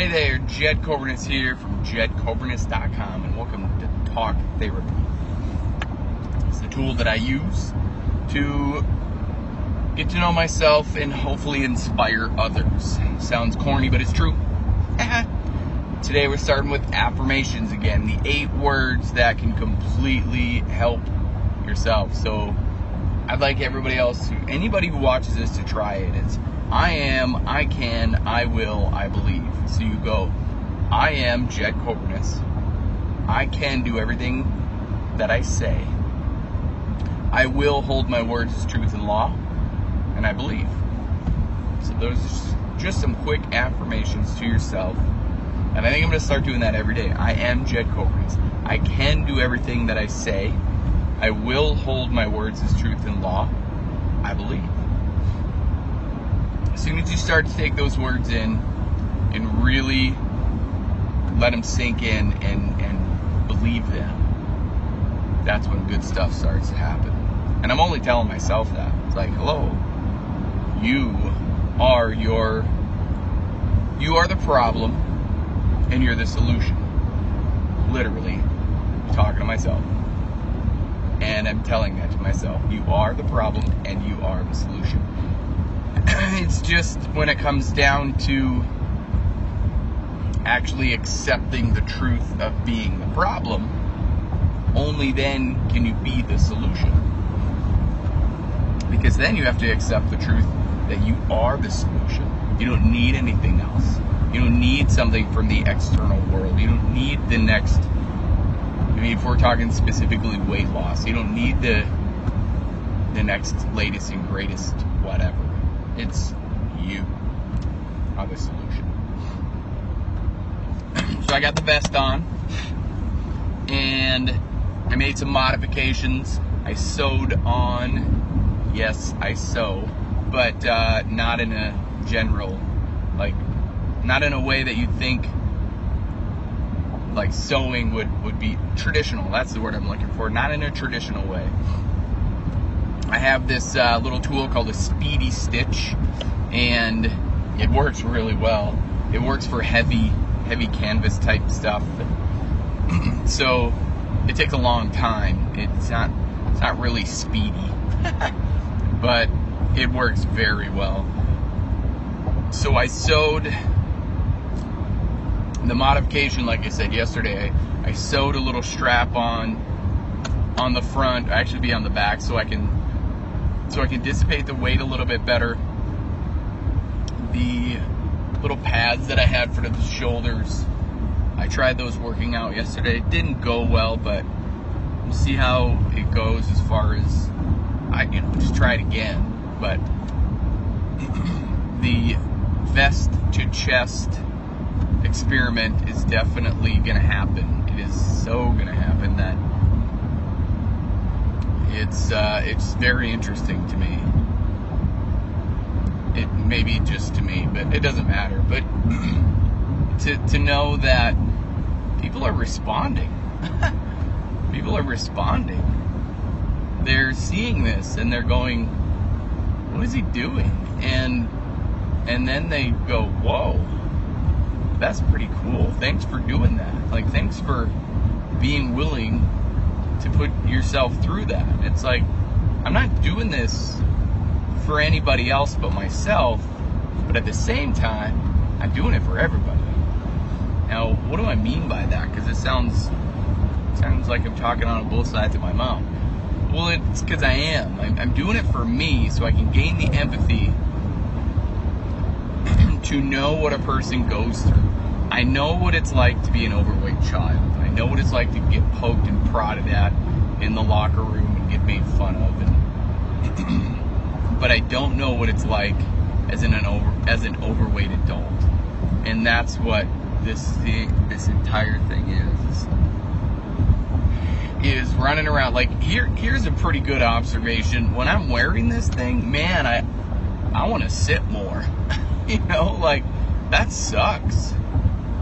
Hey there, Jed Coburnus here from jedcoburnus.com and welcome to Talk Therapy. It's the tool that I use to get to know myself and hopefully inspire others. Sounds corny, but it's true. Today we're starting with affirmations again, the eight words that can completely help yourself. So I'd like everybody else, anybody who watches this to try it. It's I am, I can, I will, I believe. So you go, I am Jed Coburnus. I can do everything that I say. I will hold my words as truth and law, and I believe. So those are just some quick affirmations to yourself. And I think I'm going to start doing that every day. I am Jed Coburnus. I can do everything that I say. I will hold my words as truth and law. I believe. As soon as you start to take those words in and really let them sink in and, and believe them, that's when good stuff starts to happen. And I'm only telling myself that. It's like, hello, you are your, you are the problem and you're the solution. Literally, talking to myself. And I'm telling that to myself. You are the problem and you are the solution. it's just when it comes down to actually accepting the truth of being the problem, only then can you be the solution. Because then you have to accept the truth that you are the solution. You don't need anything else. You don't need something from the external world. You don't need the next. I mean, if we're talking specifically weight loss, you don't need the the next latest and greatest whatever. It's you are the solution. so I got the vest on and I made some modifications. I sewed on, yes, I sew, but uh, not in a general, like, not in a way that you'd think like sewing would, would be traditional. That's the word I'm looking for. Not in a traditional way. I have this uh, little tool called a Speedy Stitch, and it works really well. It works for heavy, heavy canvas type stuff. so it takes a long time. It's not, it's not really speedy, but it works very well. So I sewed the modification, like I said yesterday. I, I sewed a little strap on on the front, actually be on the back, so I can so I can dissipate the weight a little bit better. The little pads that I had for the shoulders, I tried those working out yesterday. It didn't go well, but we'll see how it goes as far as I, you know, just try it again. But the vest to chest experiment is definitely going to happen. It is so going to happen that it's uh, it's very interesting to me. It maybe just to me, but it doesn't matter. But to to know that people are responding, people are responding. They're seeing this and they're going, "What is he doing?" And and then they go, "Whoa, that's pretty cool. Thanks for doing that. Like, thanks for being willing." To put yourself through that. It's like, I'm not doing this for anybody else but myself, but at the same time, I'm doing it for everybody. Now, what do I mean by that? Because it sounds sounds like I'm talking on both sides of my mouth. Well, it's because I am. I'm, I'm doing it for me so I can gain the empathy to know what a person goes through. I know what it's like to be an overweight child. I know what it's like to get poked and prodded at in the locker room and get made fun of. And but I don't know what it's like as an, an over as an overweight adult, and that's what this thing, this entire thing is. Is running around like here. Here's a pretty good observation. When I'm wearing this thing, man, I I want to sit more. you know, like that sucks.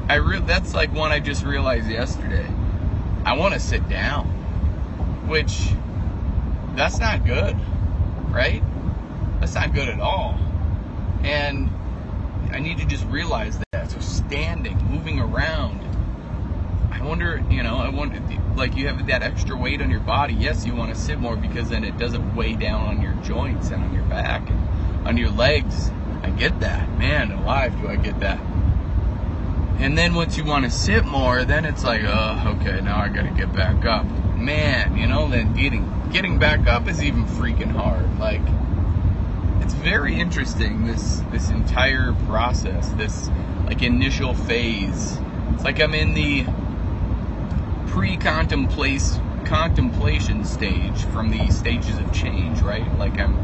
I re- that's like one I just realized yesterday. I want to sit down, which that's not good, right? That's not good at all. And I need to just realize that. So standing, moving around. I wonder, you know, I wonder, like you have that extra weight on your body. Yes, you want to sit more because then it doesn't weigh down on your joints and on your back and on your legs. I get that. Man, alive, do I get that. And then once you want to sit more, then it's like, oh, okay, now I got to get back up. Man, you know, then getting getting back up is even freaking hard. Like, it's very interesting this this entire process, this like initial phase. It's like I'm in the pre-contemplation stage from the stages of change, right? Like I'm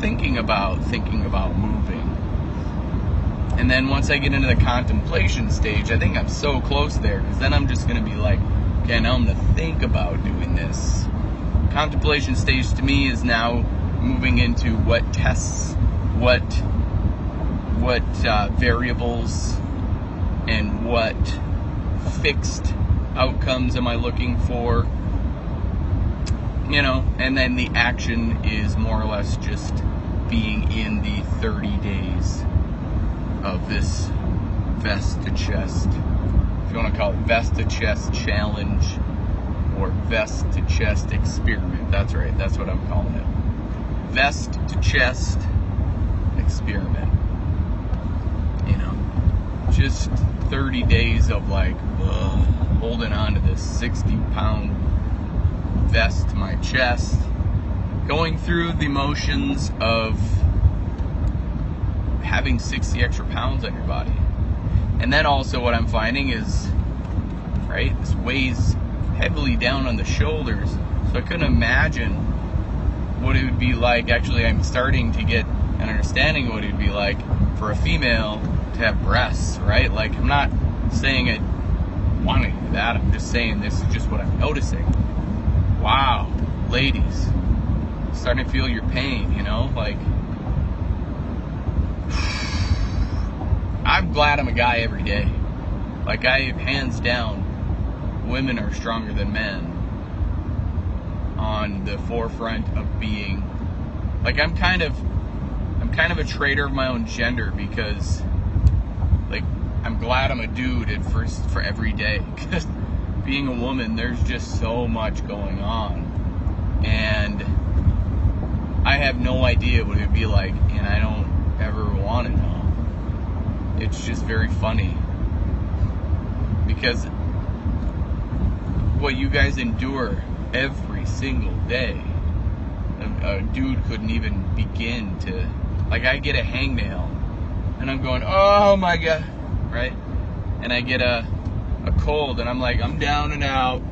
thinking about thinking about moving. And then once I get into the contemplation stage, I think I'm so close there because then I'm just going to be like, okay, now I'm going to think about doing this. Contemplation stage to me is now moving into what tests, what what uh, variables, and what fixed outcomes am I looking for? You know, and then the action is more or less just being in the 30 days of this vest to chest. If you want to call it vest to chest challenge or vest to chest experiment. That's right, that's what I'm calling it. Vest to chest experiment. You know, just 30 days of like ugh, holding on to this 60 pound vest to my chest, going through the motions of having 60 extra pounds on your body. And then also what I'm finding is, right, this weighs heavily down on the shoulders. So I couldn't imagine what it would be like. Actually, I'm starting to get an understanding of what it would be like for a female to have breasts, right? Like, I'm not saying I want to do that. I'm just saying this is just what I'm noticing. Wow, ladies, starting to feel your pain, you know? Like, I'm glad I'm a guy every day. Like, I, hands down, women are stronger than men on the forefront of being. Like, I'm kind of. I'm kind of a traitor of my own gender because, like, I'm glad I'm a dude at first for every day. Because being a woman, there's just so much going on. And I have no idea what it would be like, and I don't ever want to know it's just very funny. Because what you guys endure every single day a, a, dude couldn't even begin to like i get a hangnail and i'm going oh my god right? And i get a a cold and i'm like i'm down and out.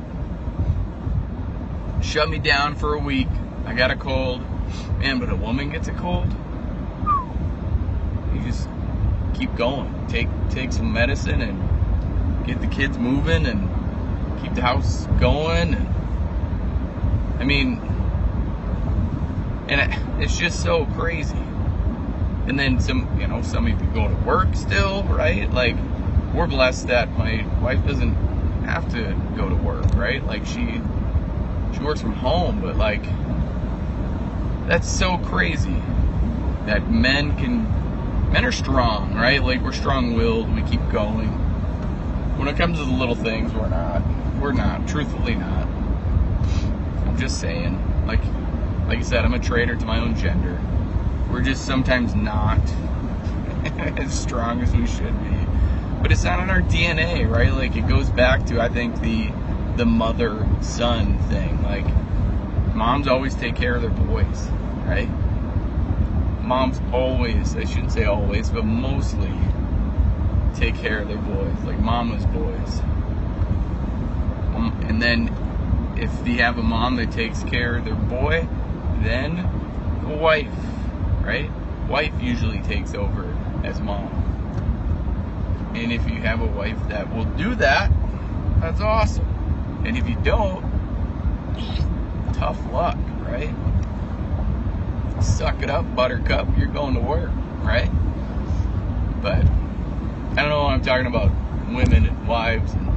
Shut me down for a week. I got a cold. Man but a woman gets a cold? You just keep going. Take take some medicine and get the kids moving and keep the house going. And, I mean, and it, it's just so crazy. And then some, you know, some of you go to work still, right? Like, we're blessed that my wife doesn't have to go to work, right? Like she she works from home, but like that's so crazy that men can men are strong, right? Like we're strong-willed. We keep going. When it comes to the little things, we're not. We're not. Truthfully, not. I'm just saying. Like, like I said, I'm a traitor to my own gender. We're just sometimes not as strong as we should be. But it's not in our DNA, right? Like it goes back to I think the the mother son thing. Like moms always take care of their boys, right? Moms always, I shouldn't say always, but mostly take care of their boys, like mama's boys. Um, and then if you have a mom that takes care of their boy, then a wife, right? Wife usually takes over as mom. And if you have a wife that will do that, that's awesome. And if you don't, tough luck, right? Suck it up, buttercup, you're going to work, right? But I don't know what I'm talking about women and wives and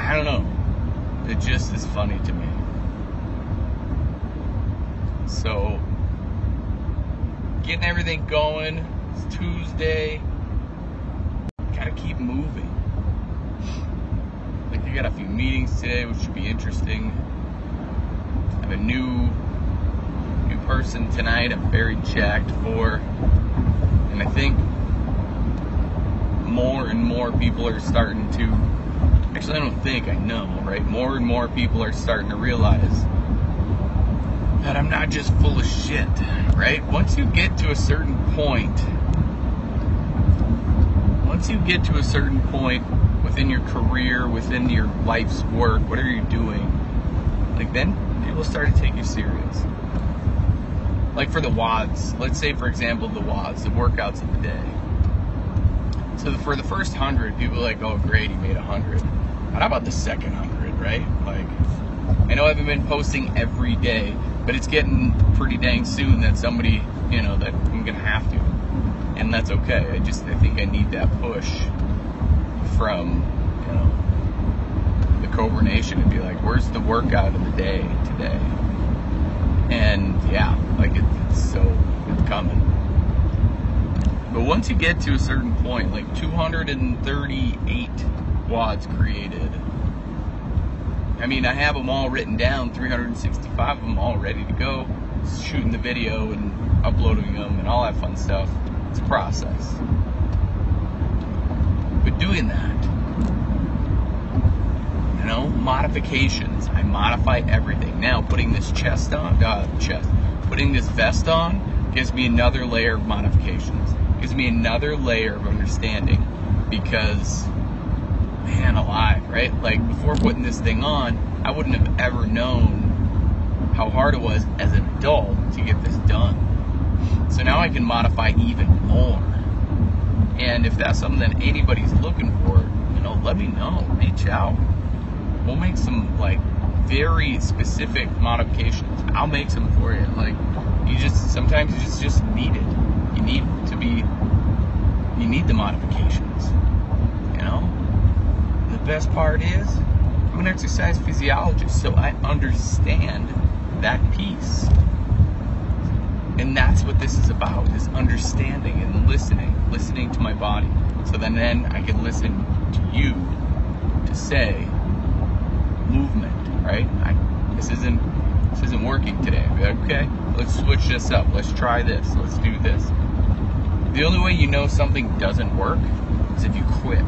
I don't know. It just is funny to me. So getting everything going. It's Tuesday. Gotta keep moving. Like I got a few meetings today, which should be interesting. I have a new new person tonight. I'm very jacked for, and I think more and more people are starting to. Actually, I don't think I know, right? More and more people are starting to realize that I'm not just full of shit, right? Once you get to a certain point, once you get to a certain point within your career, within your life's work, whatever you're doing, like then people start to take you serious. Like for the WODs, let's say for example the WODs, the workouts of the day. So for the first hundred, people are like, oh great, he made a hundred. But how about the second hundred, right? Like, I know I haven't been posting every day, but it's getting pretty dang soon that somebody, you know, that I'm gonna have to, and that's okay. I just I think I need that push from, you know, the Cobra Nation to be like, where's the workout of the day today? And yeah, like it, it's so it's coming. But once you get to a certain point, like 238 WODs created, I mean, I have them all written down, 365 of them all ready to go, shooting the video and uploading them and all that fun stuff. It's a process. But doing that, you know, modifications. I modify everything. Now, putting this chest on, uh, chest, putting this vest on gives me another layer of modifications. Gives me another layer of understanding because man alive, right? Like before putting this thing on, I wouldn't have ever known how hard it was as an adult to get this done. So now I can modify even more. And if that's something that anybody's looking for, you know, let me know. Reach out. We'll make some like very specific modifications. I'll make some for you. Like you just sometimes you just just need it. You need to be you need the modifications. You know? the best part is I'm an exercise physiologist, so I understand that piece. And that's what this is about, is understanding and listening, listening to my body. So then, then I can listen to you to say movement, right? I, this isn't this isn't working today. Okay, let's switch this up. Let's try this. Let's do this. The only way you know something doesn't work is if you quit.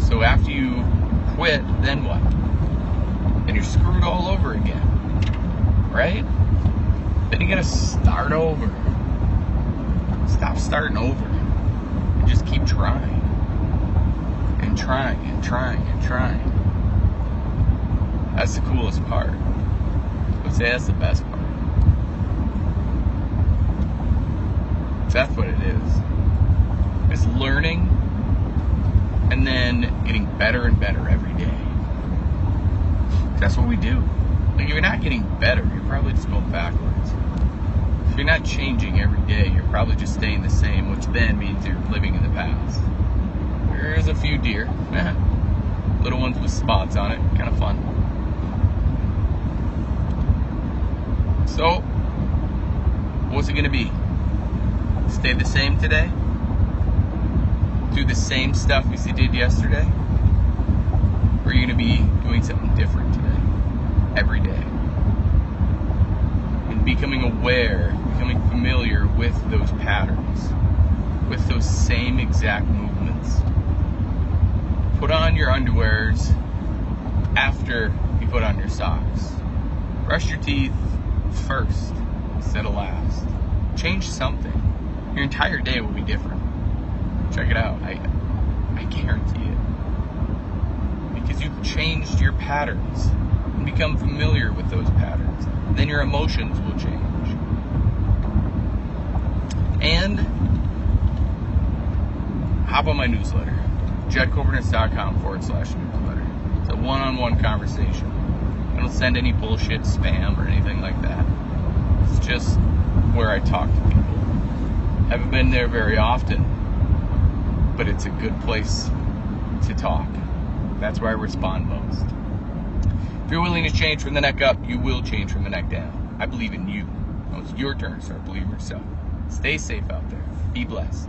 So after you quit, then what? And you're screwed all over again. Right? Then you gotta start over. Stop starting over. And just keep trying. And trying and trying and trying. That's the coolest part. I would say that's the best part. That's what it is. It's learning and then getting better and better every day. That's what we do. Like if you're not getting better, you're probably just going backwards. If you're not changing every day, you're probably just staying the same, which then means you're living in the past. There's a few deer, little ones with spots on it, kind of fun. So, it gonna be? Stay the same today? do the same stuff as you did yesterday? Or are you going to be doing something different today? Every day. And becoming aware, becoming familiar with those patterns, with those same exact movements. Put on your underwears after you put on your socks. Brush your teeth first instead of last. Change something. Your entire day will be different. Check it out. I I guarantee it. Because you've changed your patterns and become familiar with those patterns. Then your emotions will change. And hop on my newsletter. JedCoburnus.com forward slash newsletter. It's a one on one conversation. I don't send any bullshit spam or anything like that. It's just where I talk to people. Haven't been there very often but it's a good place to talk. That's where I respond most. If you're willing to change from the neck up, you will change from the neck down. I believe in you. Now it's your turn to start believing yourself. Stay safe out there. Be blessed.